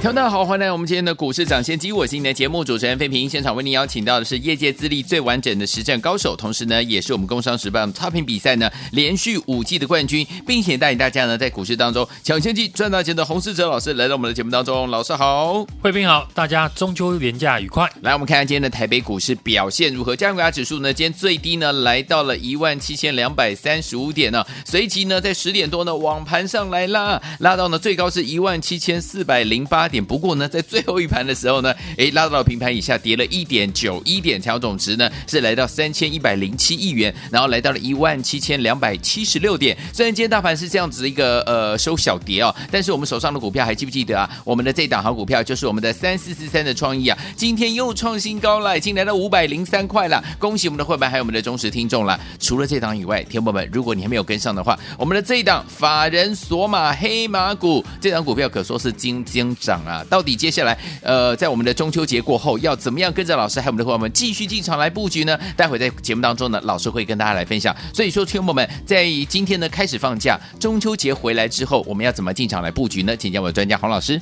听众好，欢迎来我们今天的股市抢先机。我是你的节目主持人费平，现场为您邀请到的是业界资历最完整的实战高手，同时呢，也是我们工商时报差评比赛呢连续五季的冠军，并且带领大家呢在股市当中抢先机赚大钱的洪士哲老师来到我们的节目当中。老师好，费平好，大家中秋连假愉快。来，我们看看今天的台北股市表现如何？加权指数呢，今天最低呢来到了一万七千两百三十五点呢，随即呢在十点多呢往盘上来拉，拉到呢最高是一万七千四百零八。点不过呢，在最后一盘的时候呢，诶，拉到了平盘以下，跌了一点九一点，成交总值呢是来到三千一百零七亿元，然后来到了一万七千两百七十六点。虽然今天大盘是这样子一个呃收小跌哦，但是我们手上的股票还记不记得啊？我们的这档好股票就是我们的三四四三的创意啊，今天又创新高了，已经来到五百零三块了。恭喜我们的会员还有我们的忠实听众了。除了这档以外，听众们，如果你还没有跟上的话，我们的这一档法人锁码黑马股，这档股票可说是金金涨。啊，到底接下来，呃，在我们的中秋节过后，要怎么样跟着老师还有我们的伙伴们继续进场来布局呢？待会在节目当中呢，老师会跟大家来分享。所以说，听友们，在今天呢开始放假，中秋节回来之后，我们要怎么进场来布局呢？请教我的专家黄老师。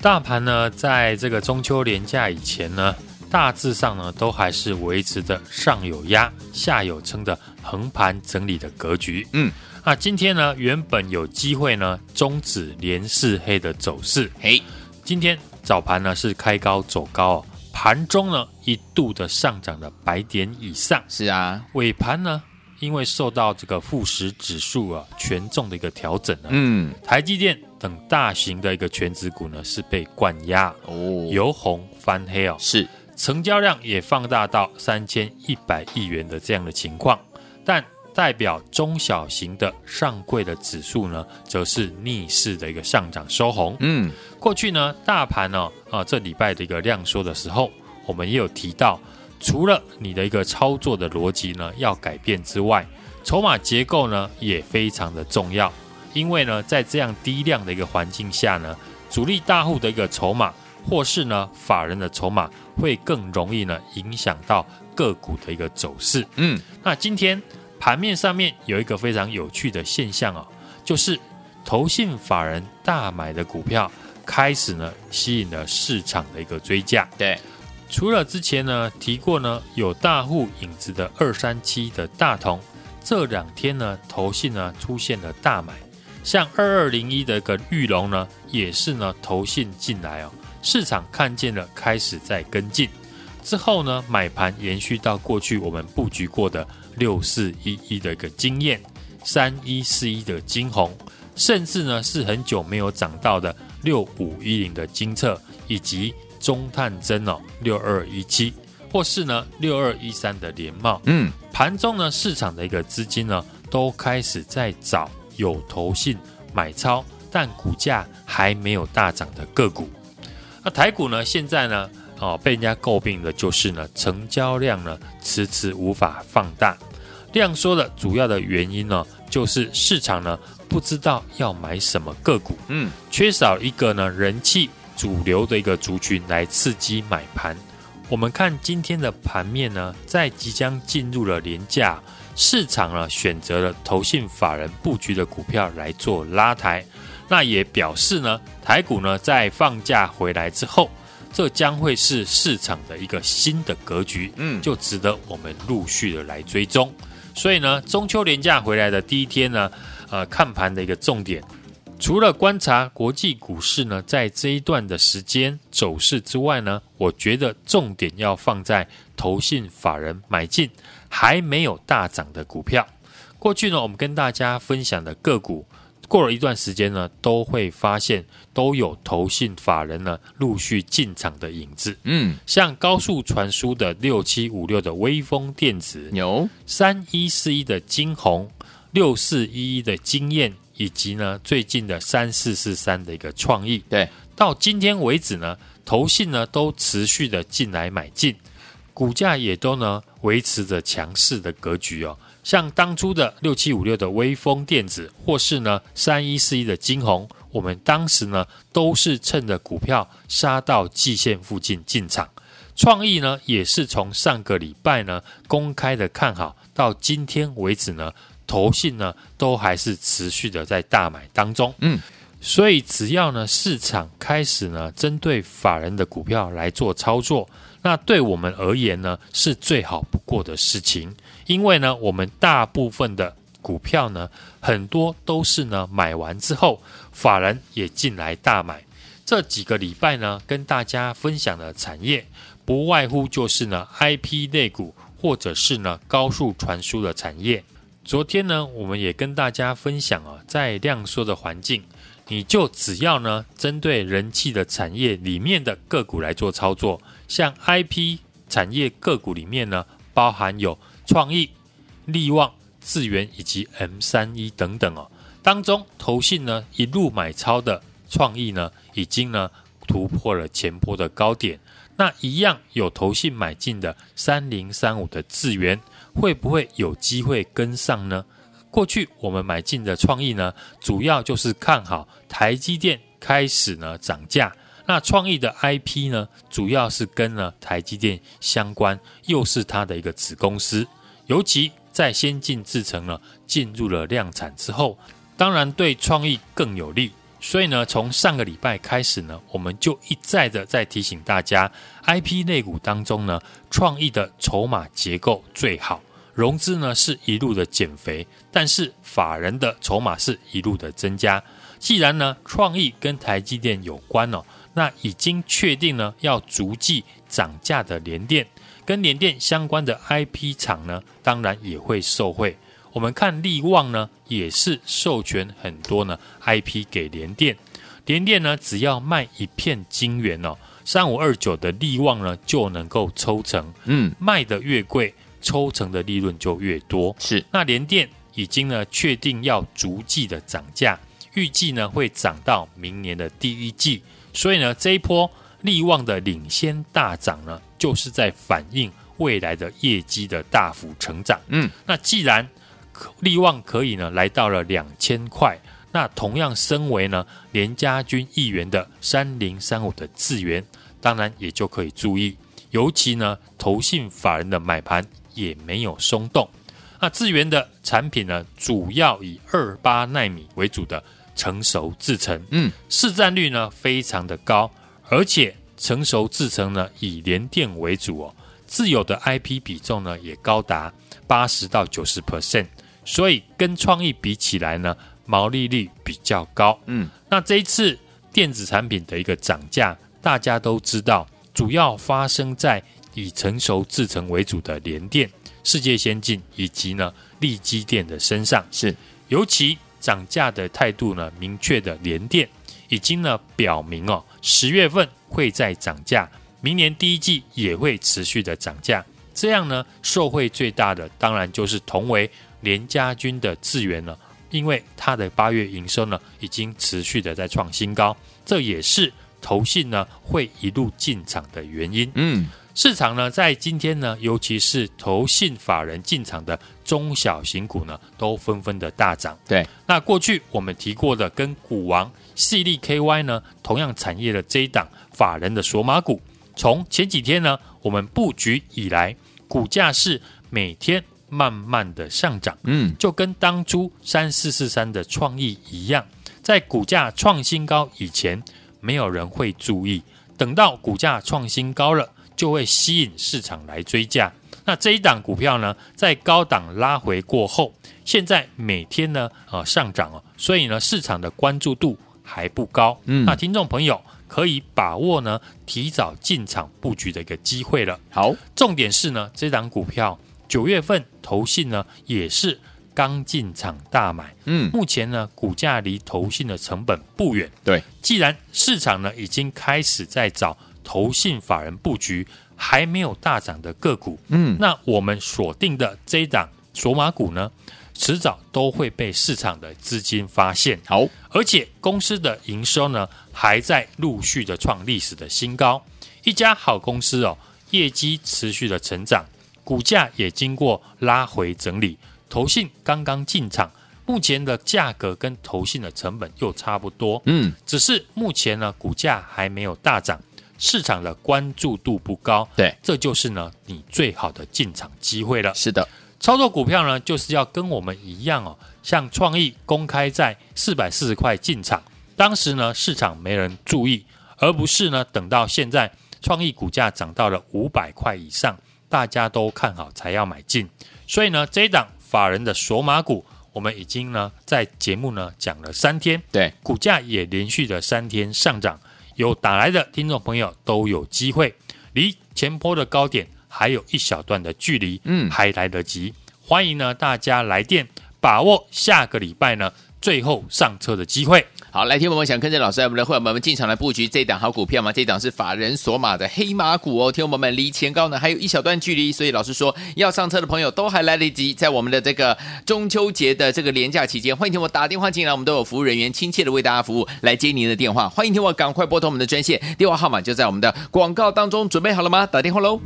大盘呢，在这个中秋连假以前呢，大致上呢，都还是维持着上有压、下有撑的横盘整理的格局。嗯。那今天呢，原本有机会呢终止连四黑的走势，嘿，今天早盘呢是开高走高哦，盘中呢一度的上涨了百点以上，是啊，尾盘呢因为受到这个富时指数啊权重的一个调整呢，嗯，台积电等大型的一个权值股呢是被灌压哦，由红翻黑哦，是，成交量也放大到三千一百亿元的这样的情况，但。代表中小型的上柜的指数呢，则是逆势的一个上涨收红。嗯，过去呢，大盘呢，啊，这礼拜的一个量缩的时候，我们也有提到，除了你的一个操作的逻辑呢要改变之外，筹码结构呢也非常的重要。因为呢，在这样低量的一个环境下呢，主力大户的一个筹码，或是呢法人的筹码，会更容易呢影响到个股的一个走势。嗯，那今天。盘面上面有一个非常有趣的现象哦，就是投信法人大买的股票开始呢吸引了市场的一个追加。对，除了之前呢提过呢有大户影子的二三七的大同，这两天呢投信呢出现了大买，像二二零一的一个裕隆呢也是呢投信进来哦，市场看见了开始在跟进，之后呢买盘延续到过去我们布局过的。六四一一的一个经验，三一四一的晶宏，甚至呢是很久没有涨到的六五一零的金策，以及中探针哦六二一七，或是呢六二一三的联茂。嗯，盘中呢市场的一个资金呢都开始在找有投信买超，但股价还没有大涨的个股。那台股呢现在呢哦被人家诟病的就是呢成交量呢迟迟无法放大。量缩的主要的原因呢，就是市场呢不知道要买什么个股，嗯，缺少一个呢人气主流的一个族群来刺激买盘。我们看今天的盘面呢，在即将进入了廉价，市场呢选择了投信法人布局的股票来做拉抬，那也表示呢台股呢在放假回来之后，这将会是市场的一个新的格局，嗯，就值得我们陆续的来追踪。所以呢，中秋连假回来的第一天呢，呃，看盘的一个重点，除了观察国际股市呢，在这一段的时间走势之外呢，我觉得重点要放在投信法人买进还没有大涨的股票。过去呢，我们跟大家分享的个股。过了一段时间呢，都会发现都有投信法人呢陆续进场的影子。嗯，像高速传输的六七五六的微风电子，有三一四一的晶宏，六四一一的经验，以及呢最近的三四四三的一个创意。对，到今天为止呢，投信呢都持续的进来买进。股价也都呢维持着强势的格局哦。像当初的六七五六的威锋电子，或是呢三一四一的晶宏，我们当时呢都是趁着股票杀到季线附近进场。创意呢也是从上个礼拜呢公开的看好，到今天为止呢，投信呢都还是持续的在大买当中。嗯，所以只要呢市场开始呢针对法人的股票来做操作，那对我们而言呢是最好不过的事情。因为呢，我们大部分的股票呢，很多都是呢买完之后，法人也进来大买。这几个礼拜呢，跟大家分享的产业，不外乎就是呢 IP 类股，或者是呢高速传输的产业。昨天呢，我们也跟大家分享啊，在量缩的环境，你就只要呢针对人气的产业里面的个股来做操作，像 IP 产业个股里面呢，包含有。创意、力旺、智源以及 M 三一等等哦，当中投信呢一路买超的创意呢，已经呢突破了前波的高点。那一样有投信买进的三零三五的智源，会不会有机会跟上呢？过去我们买进的创意呢，主要就是看好台积电开始呢涨价。那创意的 IP 呢，主要是跟呢台积电相关，又是它的一个子公司。尤其在先进制程呢进入了量产之后，当然对创意更有利。所以呢，从上个礼拜开始呢，我们就一再的在提醒大家，IP 类股当中呢，创意的筹码结构最好，融资呢是一路的减肥，但是法人的筹码是一路的增加。既然呢，创意跟台积电有关哦，那已经确定呢要逐季涨价的联电。跟联电相关的 IP 厂呢，当然也会受惠。我们看力旺呢，也是授权很多呢 IP 给联电。联电呢，只要卖一片晶圆哦，三五二九的力旺呢就能够抽成。嗯，卖的越贵，抽成的利润就越多。是，那联电已经呢确定要逐季的涨价，预计呢会涨到明年的第一季。所以呢，这一波。力旺的领先大涨呢，就是在反映未来的业绩的大幅成长。嗯，那既然力旺可以呢来到了两千块，那同样身为呢联家军一员的三零三五的智源，当然也就可以注意，尤其呢投信法人的买盘也没有松动。那智源的产品呢，主要以二八纳米为主的成熟制程，嗯，市占率呢非常的高。而且成熟制程呢，以联电为主哦，自有的 IP 比重呢也高达八十到九十 percent，所以跟创意比起来呢，毛利率比较高。嗯，那这一次电子产品的一个涨价，大家都知道，主要发生在以成熟制成为主的联电、世界先进以及呢利基电的身上。是，尤其涨价的态度呢明确的联电。已经呢表明哦，十月份会再涨价，明年第一季也会持续的涨价。这样呢，受惠最大的当然就是同为联家军的智源了，因为它的八月营收呢已经持续的在创新高，这也是投信呢会一路进场的原因。嗯。市场呢，在今天呢，尤其是投信法人进场的中小型股呢，都纷纷的大涨。对，那过去我们提过的跟股王矽力 KY 呢，同样产业的这一档法人的索马股，从前几天呢，我们布局以来，股价是每天慢慢的上涨。嗯，就跟当初三四四三的创意一样，在股价创新高以前，没有人会注意，等到股价创新高了。就会吸引市场来追价。那这一档股票呢，在高档拉回过后，现在每天呢，呃，上涨哦，所以呢，市场的关注度还不高。嗯，那听众朋友可以把握呢，提早进场布局的一个机会了。好，重点是呢，这档股票九月份投信呢也是刚进场大买。嗯，目前呢，股价离投信的成本不远。对，既然市场呢已经开始在找。投信法人布局还没有大涨的个股，嗯，那我们锁定的这一档索马股呢，迟早都会被市场的资金发现。好，而且公司的营收呢，还在陆续的创历史的新高。一家好公司哦，业绩持续的成长，股价也经过拉回整理，投信刚刚进场，目前的价格跟投信的成本又差不多，嗯，只是目前呢股价还没有大涨，市场的关注度不高，对，这就是呢你最好的进场机会了。是的，操作股票呢就是要跟我们一样哦，像创意公开在四百四十块进场，当时呢市场没人注意。而不是呢，等到现在创意股价涨到了五百块以上，大家都看好才要买进。所以呢，这一档法人的索马股，我们已经呢在节目呢讲了三天，对，股价也连续的三天上涨。有打来的听众朋友都有机会，离前波的高点还有一小段的距离，嗯，还来得及。欢迎呢大家来电，把握下个礼拜呢最后上车的机会。好，来，听我们想跟着老师，我们的会员们进场来布局这档好股票吗？这档是法人索马的黑马股哦。听我们离前高呢还有一小段距离，所以老师说要上车的朋友都还来得及，在我们的这个中秋节的这个连假期间，欢迎听我打电话进来，我们都有服务人员亲切的为大家服务，来接您的电话。欢迎听我赶快拨通我们的专线，电话号码就在我们的广告当中，准备好了吗？打电话喽。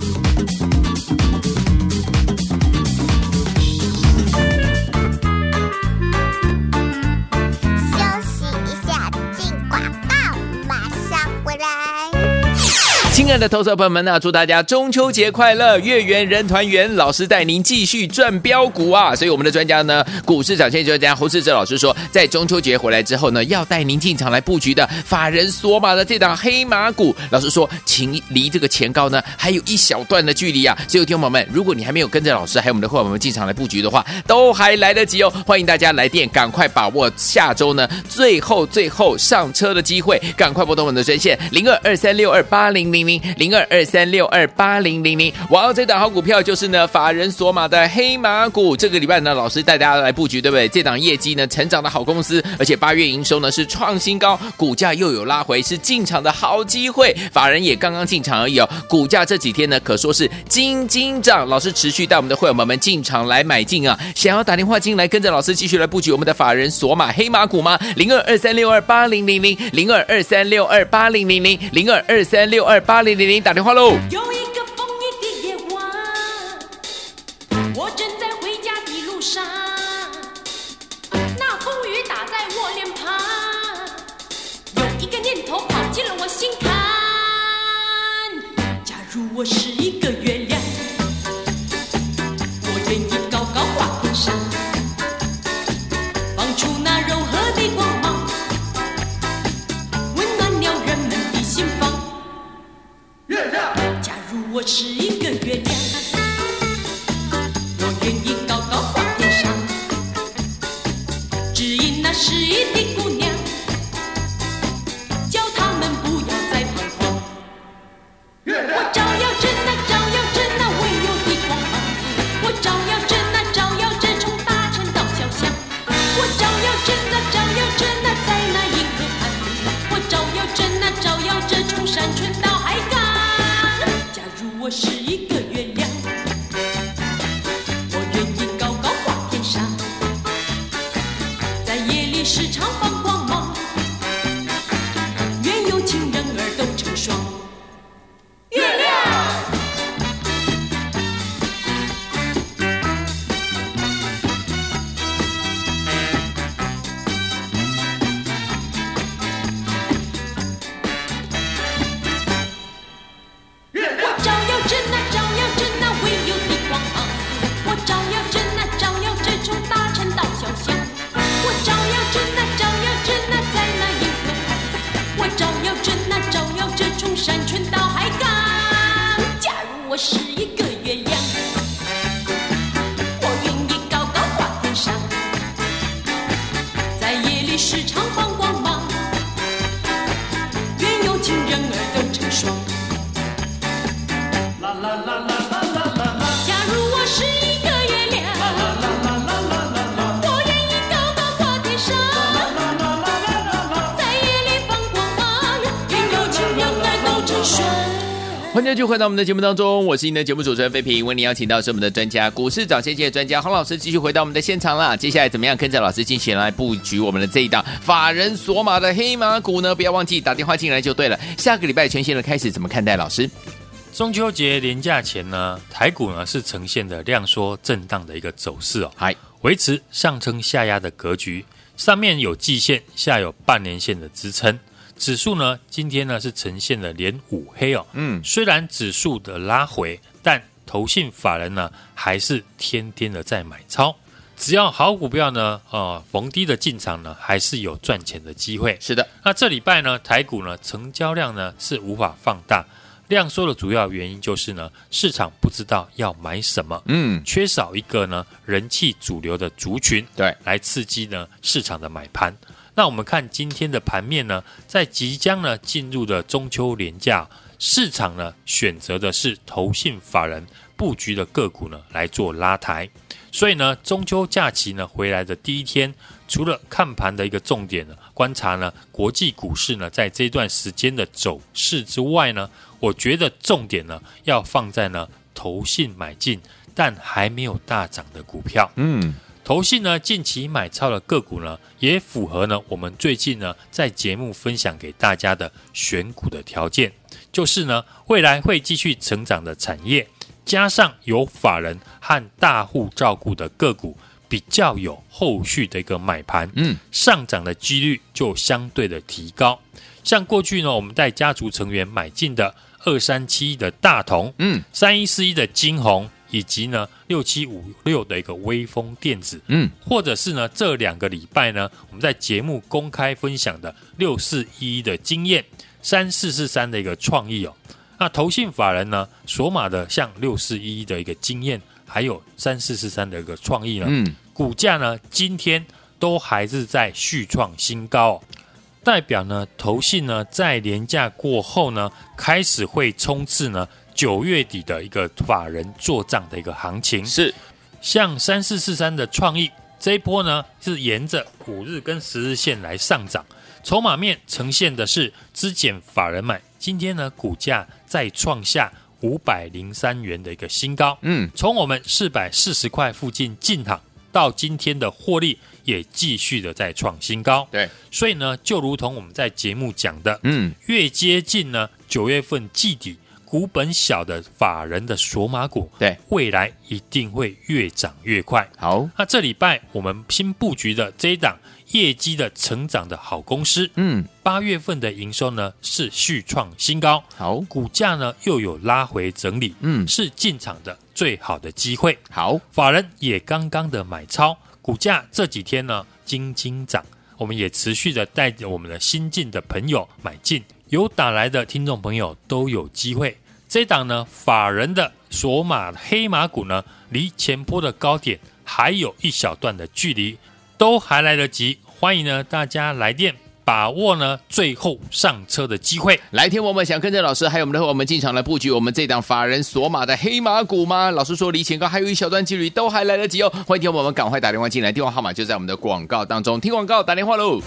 亲爱的投资者朋友们啊，祝大家中秋节快乐，月圆人团圆，老师带您继续赚标股啊！所以我们的专家呢，股市涨先机专家洪士哲老师说，在中秋节回来之后呢，要带您进场来布局的法人锁码的这档黑马股。老师说，请离这个前高呢还有一小段的距离啊！所以，听众朋友们，如果你还没有跟着老师还有我们的伙伴们进场来布局的话，都还来得及哦！欢迎大家来电，赶快把握下周呢最后最后上车的机会，赶快拨通我们的专线零二二三六二八零零。零零二二三六二八零零零，哇，这档好股票就是呢，法人索玛的黑马股。这个礼拜呢，老师带大家来布局，对不对？这档业绩呢，成长的好公司，而且八月营收呢是创新高，股价又有拉回，是进场的好机会。法人也刚刚进场而已哦，股价这几天呢，可说是金金涨。老师持续带我们的会员们们进场来买进啊，想要打电话进来跟着老师继续来布局我们的法人索玛黑马股吗？零二二三六二八零零零，零二二三六二八零零零，零二二三六二八。八零零零打电话喽！有一个风雨的夜晚，我正在回家的路上，那风雨打在我脸庞，有一个念头跑进了我心坎。假如我是一个时常欢迎继续回到我们的节目当中，我是您的节目主持人飞平，为您邀请到是我们的专家股市涨先机的专家洪老师，继续回到我们的现场啦。接下来怎么样跟着老师进行来布局我们的这一档法人索马的黑马股呢？不要忘记打电话进来就对了。下个礼拜全新的开始，怎么看待老师？中秋节连假前呢，台股呢是呈现的量缩震荡的一个走势哦，还，维持上撑下压的格局，上面有季线，下有半年线的支撑。指数呢今天呢是呈现了连五黑哦，嗯，虽然指数的拉回，但投信法人呢还是天天的在买超。只要好股票呢，呃，逢低的进场呢，还是有赚钱的机会。是的，那这礼拜呢，台股呢成交量呢是无法放大。量缩的主要原因就是呢，市场不知道要买什么，嗯，缺少一个呢人气主流的族群，对，来刺激呢市场的买盘。那我们看今天的盘面呢，在即将呢进入的中秋连假，市场呢选择的是投信法人布局的个股呢来做拉抬，所以呢中秋假期呢回来的第一天，除了看盘的一个重点呢，观察呢国际股市呢在这段时间的走势之外呢。我觉得重点呢，要放在呢投信买进但还没有大涨的股票。嗯，投信呢近期买超的个股呢，也符合呢我们最近呢在节目分享给大家的选股的条件，就是呢未来会继续成长的产业，加上有法人和大户照顾的个股，比较有后续的一个买盘，嗯，上涨的几率就相对的提高。像过去呢，我们带家族成员买进的。二三七一的大同，嗯，三一四一的晶宏，以及呢六七五六的一个微风电子，嗯，或者是呢这两个礼拜呢，我们在节目公开分享的六四一一的经验，三四四三的一个创意哦，那投信法人呢索马的像六四一一的一个经验，还有三四四三的一个创意呢，嗯，股价呢今天都还是在续创新高哦。代表呢，投信呢在连假过后呢，开始会冲刺呢九月底的一个法人做账的一个行情。是，像三四四三的创意这一波呢，是沿着五日跟十日线来上涨，筹码面呈现的是资减法人买。今天呢，股价再创下五百零三元的一个新高。嗯，从我们四百四十块附近进场到今天的获利。也继续的在创新高，对，所以呢，就如同我们在节目讲的，嗯，越接近呢九月份季底，股本小的法人的索马股，对，未来一定会越涨越快。好，那这礼拜我们新布局的这一档业绩的成长的好公司，嗯，八月份的营收呢是续创新高，好，股价呢又有拉回整理，嗯，是进场的最好的机会。好，法人也刚刚的买超。股价这几天呢，惊惊涨，我们也持续的带着我们的新进的朋友买进，有打来的听众朋友都有机会。这档呢，法人的锁码黑马股呢，离前波的高点还有一小段的距离，都还来得及。欢迎呢大家来电。把握呢最后上车的机会，来听我们想跟着老师还有我们的伙伴们进场来布局我们这档法人锁码的黑马股吗？老师说离前高还有一小段距离，都还来得及哦。欢迎听我们赶快打电话进来，电话号码就在我们的广告当中。听广告打电话喽。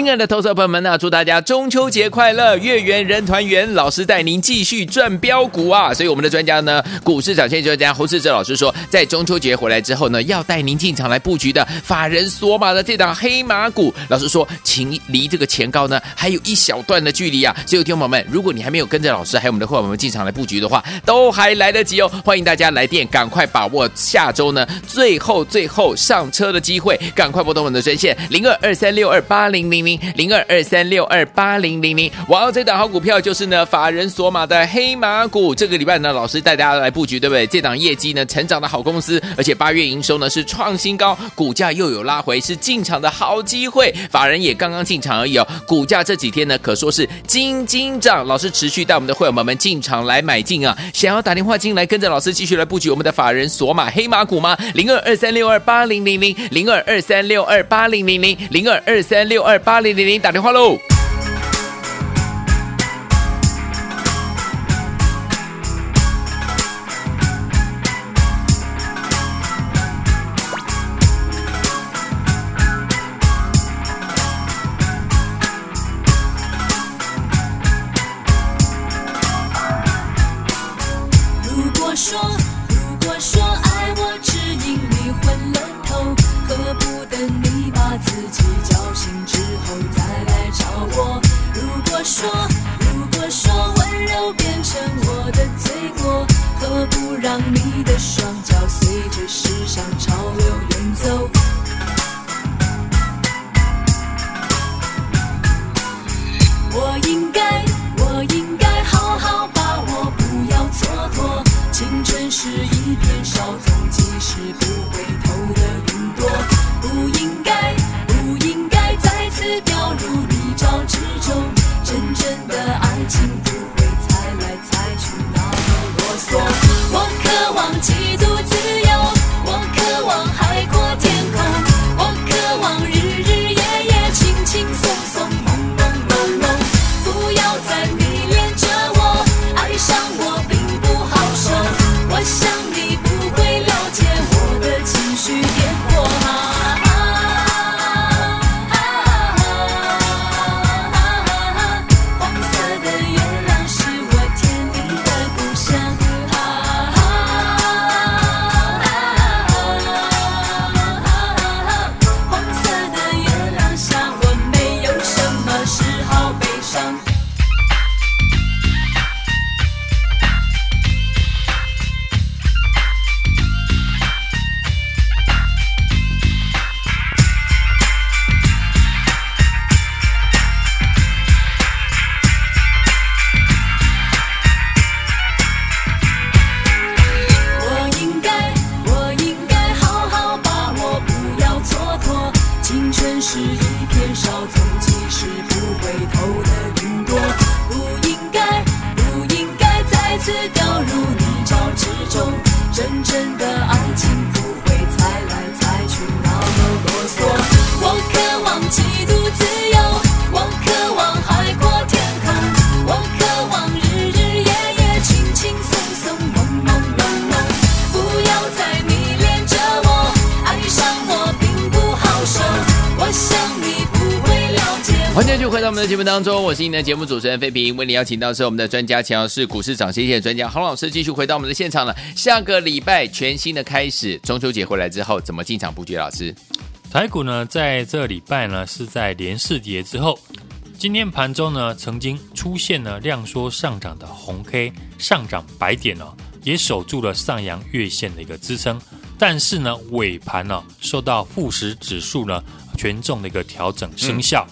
亲爱的投资者朋友们啊，祝大家中秋节快乐，月圆人团圆，老师带您继续赚标股啊！所以我们的专家呢，股市涨先机专家侯世哲老师说，在中秋节回来之后呢，要带您进场来布局的法人锁码的这档黑马股。老师说，请离这个前高呢还有一小段的距离啊！所以，听众朋友们，如果你还没有跟着老师还有我们的伙伴们进场来布局的话，都还来得及哦！欢迎大家来电，赶快把握下周呢最后最后上车的机会，赶快拨通我们的专线零二二三六二八零零。零零二二三六二八零零零，哇，这档好股票就是呢，法人锁码的黑马股。这个礼拜呢，老师带大家来布局，对不对？这档业绩呢，成长的好公司，而且八月营收呢是创新高，股价又有拉回，是进场的好机会。法人也刚刚进场而已哦，股价这几天呢，可说是金金涨。老师持续带我们的会员们们进场来买进啊，想要打电话进来跟着老师继续来布局我们的法人锁码黑马股吗？零二二三六二八零零零，零二二三六二八零零零，零二二三六二八。零零零打电话喽！的节目当中，我是您的节目主持人费平，为您邀请到是我们的专家，强势股市涨跌线专家洪老师，继续回到我们的现场了。下个礼拜全新的开始，中秋节回来之后，怎么进场布局？老师，台股呢，在这礼拜呢是在连四跌之后，今天盘中呢曾经出现了量缩上涨的红 K，上涨白点哦，也守住了上扬月线的一个支撑。但是呢，尾盘呢受到富时指数呢权重的一个调整生效，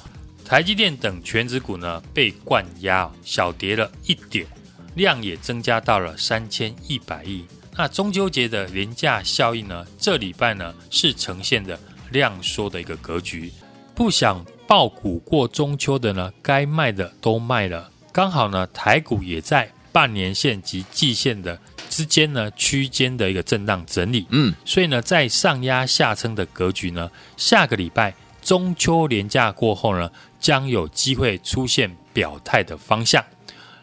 台积电等全指股呢被灌压，小跌了一点，量也增加到了三千一百亿。那中秋节的廉价效应呢，这礼拜呢是呈现的量缩的一个格局，不想爆股过中秋的呢，该卖的都卖了，刚好呢台股也在半年线及季线的之间呢区间的一个震荡整理，嗯，所以呢在上压下撑的格局呢，下个礼拜中秋廉假过后呢，将有机会出现表态的方向。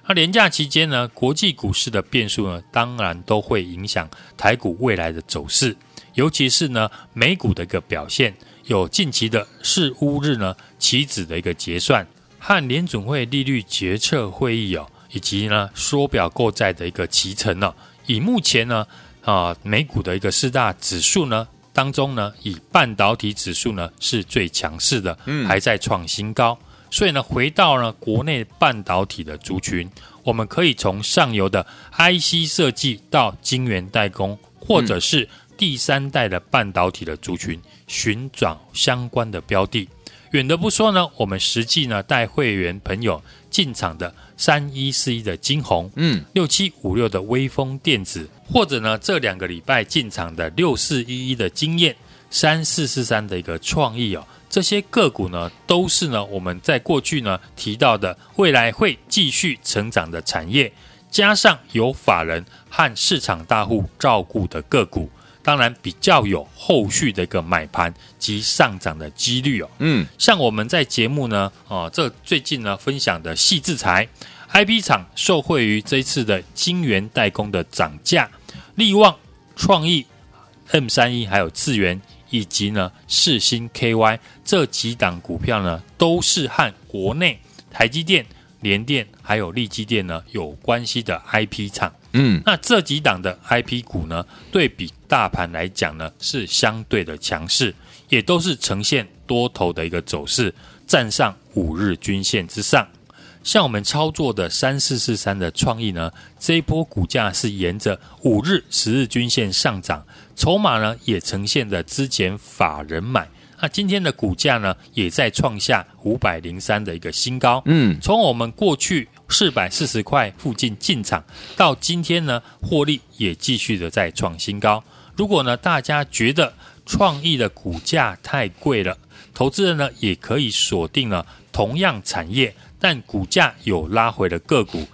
那连假期间呢，国际股市的变数呢，当然都会影响台股未来的走势，尤其是呢美股的一个表现，有近期的是乌日呢期指的一个结算和联准会利率决策会议哦，以及呢缩表购债的一个期程呢。以目前呢啊美股的一个四大指数呢当中呢，以半导体指数呢是最强势的，嗯，还在创新高。所以呢，回到呢国内半导体的族群，我们可以从上游的 IC 设计到晶圆代工，或者是第三代的半导体的族群，寻找相关的标的。远的不说呢，我们实际呢带会员朋友进场的三一四一的金红，嗯，六七五六的微风电子，或者呢这两个礼拜进场的六四一一的经验，三四四三的一个创意哦。这些个股呢，都是呢我们在过去呢提到的未来会继续成长的产业，加上有法人和市场大户照顾的个股，当然比较有后续的一个买盘及上涨的几率哦。嗯，像我们在节目呢，哦，这最近呢分享的矽智财 IP 厂受惠于这一次的晶圆代工的涨价，力旺创意 M 三一还有智元。以及呢，世芯 KY 这几档股票呢，都是和国内台积电、联电还有力积电呢有关系的 IP 厂。嗯，那这几档的 IP 股呢，对比大盘来讲呢，是相对的强势，也都是呈现多头的一个走势，站上五日均线之上。像我们操作的三四四三的创意呢，这一波股价是沿着五日、十日均线上涨，筹码呢也呈现的之前法人买。那今天的股价呢，也在创下五百零三的一个新高。嗯，从我们过去四百四十块附近进场，到今天呢，获利也继续的在创新高。如果呢，大家觉得创意的股价太贵了，投资人呢也可以锁定了。同样产业但股价有拉回的个股，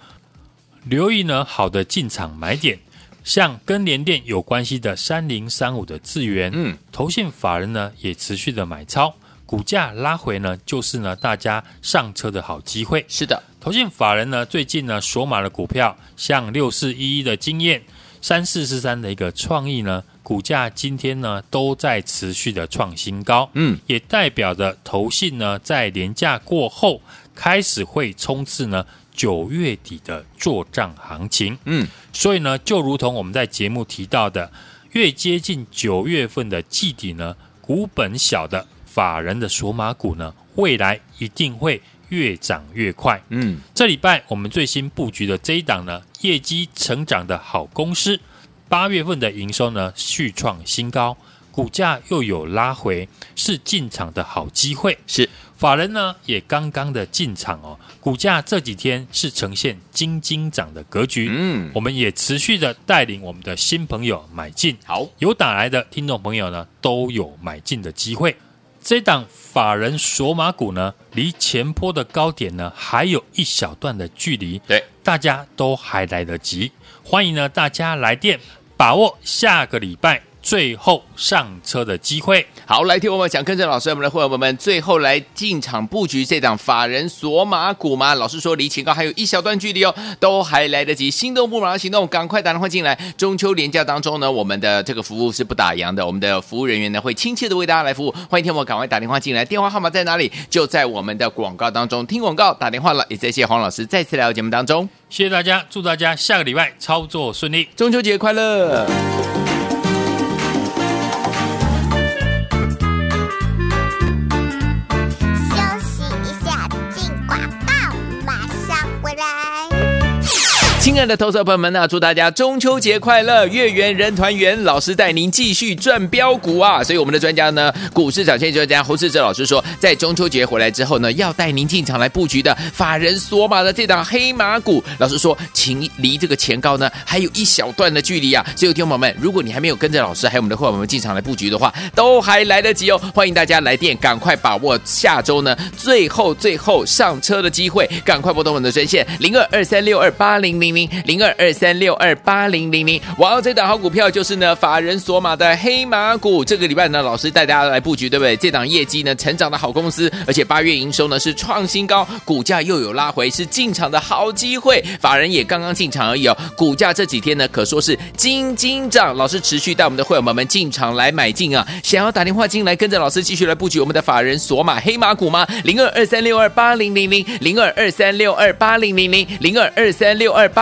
留意呢好的进场买点，像跟联电有关系的三零三五的智源，嗯，投信法人呢也持续的买超，股价拉回呢就是呢大家上车的好机会。是的，投信法人呢最近呢锁码的股票，像六四一一的晶焱。三四四三的一个创意呢，股价今天呢都在持续的创新高，嗯，也代表着投信呢在连假过后开始会冲刺呢九月底的做账行情，嗯，所以呢就如同我们在节目提到的，越接近九月份的季底呢，股本小的法人的索马股呢，未来一定会。越涨越快，嗯，这礼拜我们最新布局的这一档呢，业绩成长的好公司，八月份的营收呢续创新高，股价又有拉回，是进场的好机会。是。法人呢也刚刚的进场哦，股价这几天是呈现金金涨的格局，嗯，我们也持续的带领我们的新朋友买进，好，有打来的听众朋友呢都有买进的机会。这档法人索马股呢，离前坡的高点呢，还有一小段的距离，对，大家都还来得及。欢迎呢，大家来电，把握下个礼拜。最后上车的机会，好，来听我们想跟着老师，我们的会员们最后来进场布局这档法人索马股吗？老师说离前高还有一小段距离哦，都还来得及，心动不马上行动，赶快打电话进来。中秋连假当中呢，我们的这个服务是不打烊的，我们的服务人员呢会亲切的为大家来服务。欢迎听我赶快打电话进来，电话号码在哪里？就在我们的广告当中，听广告打电话了。也谢谢黄老师再次来到节目当中，谢谢大家，祝大家下个礼拜操作顺利，中秋节快乐。亲爱的投资者朋友们，那祝大家中秋节快乐，月圆人团圆，老师带您继续赚标股啊！所以我们的专家呢，股市涨线专家侯世哲老师说，在中秋节回来之后呢，要带您进场来布局的法人锁码的这档黑马股。老师说，请离这个前高呢还有一小段的距离啊！所以，听友们，如果你还没有跟着老师还有我们的伙伴们进场来布局的话，都还来得及哦！欢迎大家来电，赶快把握下周呢最后最后上车的机会，赶快拨通我们的专线零二二三六二八零零。零二二三六二八零零零，哇，这档好股票就是呢，法人索马的黑马股。这个礼拜呢，老师带大家来布局，对不对？这档业绩呢，成长的好公司，而且八月营收呢是创新高，股价又有拉回，是进场的好机会。法人也刚刚进场而已哦，股价这几天呢，可说是金金涨。老师持续带我们的会员们们进场来买进啊，想要打电话进来跟着老师继续来布局我们的法人索马黑马股吗？零二二三六二八零零零，零二二三六二八零零零，零二二三六二八。